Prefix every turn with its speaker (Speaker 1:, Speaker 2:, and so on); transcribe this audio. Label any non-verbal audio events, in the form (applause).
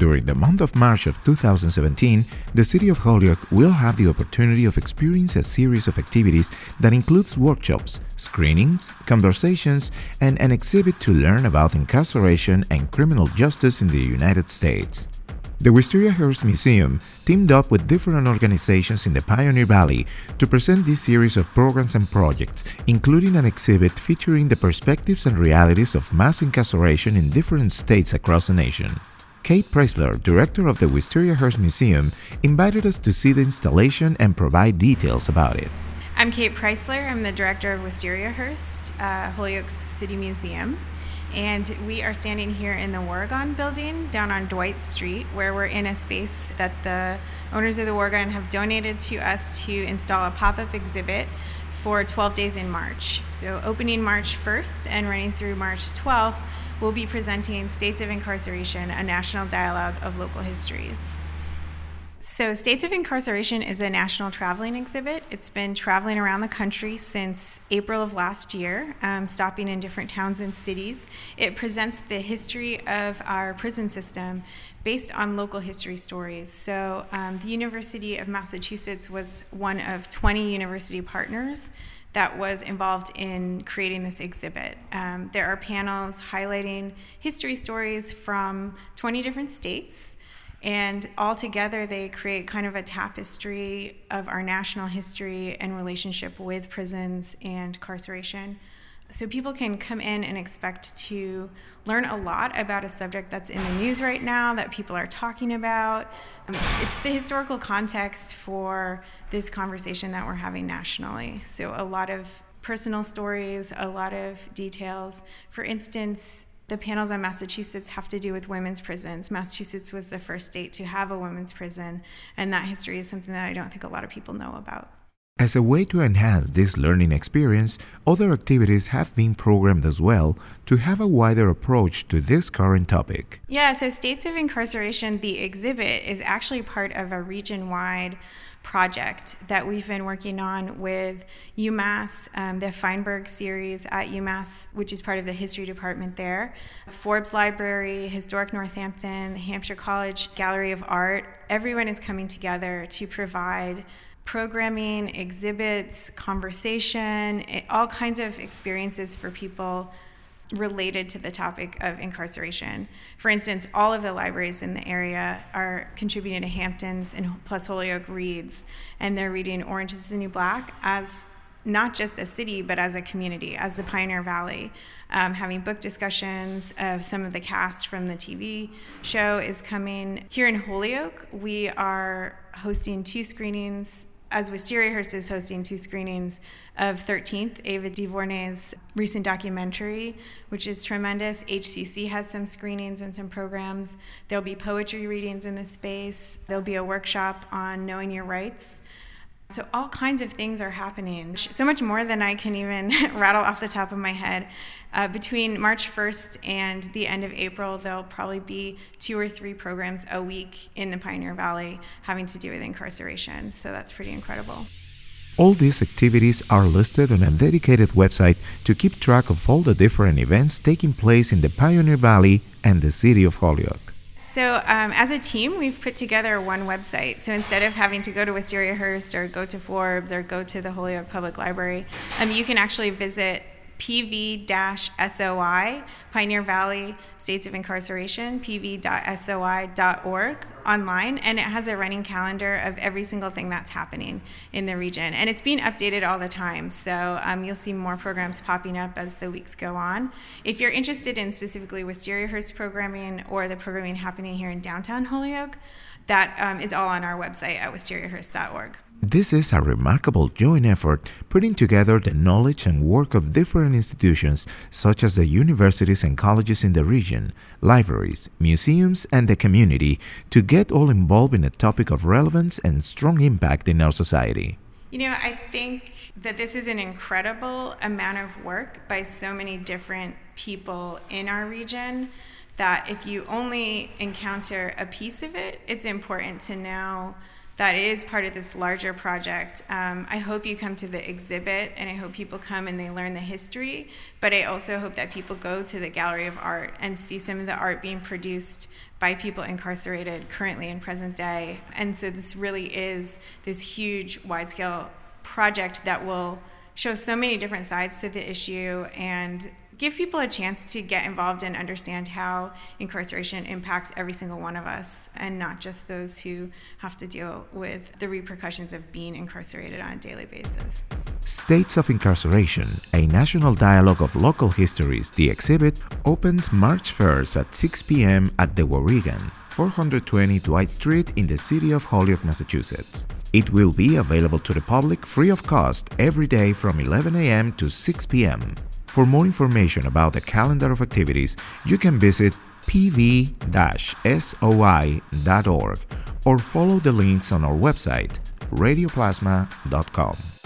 Speaker 1: During the month of March of 2017, the city of Holyoke will have the opportunity of experiencing a series of activities that includes workshops, screenings, conversations, and an exhibit to learn about incarceration and criminal justice in the United States. The Wistariahurst Museum teamed up with different organizations in the Pioneer Valley to present this series of programs and projects, including an exhibit featuring the perspectives and realities of mass incarceration in different states across the nation. Kate Preissler, director of the Wistariahurst Museum, invited us to see the installation and provide details about it.
Speaker 2: I'm Kate Preissler. I'm the director of Wistariahurst, uh, Holyoke's City Museum. And we are standing here in the Wauregan building down on Dwight Street, where we're in a space that the owners of the Wauregan have donated to us to install a pop up exhibit for 12 days in March. So, opening March 1st and running through March 12th, we'll be presenting States of Incarceration, a national dialogue of local histories. So, States of Incarceration is a national traveling exhibit. It's been traveling around the country since April of last year, um, stopping in different towns and cities. It presents the history of our prison system based on local history stories. So, um, the University of Massachusetts was one of 20 university partners that was involved in creating this exhibit. Um, there are panels highlighting history stories from 20 different states. And all together, they create kind of a tapestry of our national history and relationship with prisons and incarceration. So people can come in and expect to learn a lot about a subject that's in the news right now that people are talking about. Um, it's the historical context for this conversation that we're having nationally. So a lot of personal stories, a lot of details. For instance, the panels on Massachusetts have to do with women's prisons. Massachusetts was the first state to have a women's prison, and that history is something that I don't think a lot of people know about.
Speaker 1: As a way to enhance this learning experience, other activities have been programmed as well to have a wider approach to this current topic.
Speaker 2: Yeah, so States of Incarceration, the exhibit, is actually part of a region wide project that we've been working on with UMass, um, the Feinberg series at UMass, which is part of the history department there, Forbes Library, Historic Northampton, Hampshire College Gallery of Art. Everyone is coming together to provide programming, exhibits, conversation, all kinds of experiences for people related to the topic of incarceration. For instance, all of the libraries in the area are contributing to Hamptons and plus Holyoke Reads, and they're reading Orange is the New Black as not just a city, but as a community, as the Pioneer Valley. Um, having book discussions of some of the cast from the TV show is coming. Here in Holyoke, we are hosting two screenings as Wistariahurst is hosting two screenings of 13th, Ava DuVernay's recent documentary, which is tremendous. HCC has some screenings and some programs. There'll be poetry readings in the space. There'll be a workshop on knowing your rights. So, all kinds of things are happening. So much more than I can even (laughs) rattle off the top of my head. Uh, between March 1st and the end of April, there'll probably be two or three programs a week in the Pioneer Valley having to do with incarceration. So, that's pretty incredible.
Speaker 1: All these activities are listed on a dedicated website to keep track of all the different events taking place in the Pioneer Valley and the city of Holyoke.
Speaker 2: So, um, as a team, we've put together one website. So, instead of having to go to Wistariahurst or go to Forbes or go to the Holyoke Public Library, um, you can actually visit PV-SOI, Pioneer Valley States of Incarceration, pv.soi.org online, and it has a running calendar of every single thing that's happening in the region. And it's being updated all the time, so um, you'll see more programs popping up as the weeks go on. If you're interested in specifically Wistariahurst programming or the programming happening here in downtown Holyoke, that um, is all on our website at wistariahurst.org.
Speaker 1: This is a remarkable joint effort putting together the knowledge and work of different institutions such as the universities and colleges in the region, libraries, museums, and the community to get all involved in a topic of relevance and strong impact in our society.
Speaker 2: You know, I think that this is an incredible amount of work by so many different people in our region that if you only encounter a piece of it, it's important to know that is part of this larger project. Um, I hope you come to the exhibit and I hope people come and they learn the history, but I also hope that people go to the Gallery of Art and see some of the art being produced by people incarcerated currently in present day. And so this really is this huge wide scale project that will show so many different sides to the issue and give people a chance to get involved and understand how incarceration impacts every single one of us and not just those who have to deal with the repercussions of being incarcerated on a daily basis.
Speaker 1: States of Incarceration, a national dialogue of local histories, the exhibit opens March 1st at 6 p.m. at the Wauregan, 420 Dwight Street in the city of Holyoke, Massachusetts. It will be available to the public free of cost every day from 11 a.m. to 6 p.m. For more information about the calendar of activities, you can visit pv-soi.org or follow the links on our website, radioplasma.com.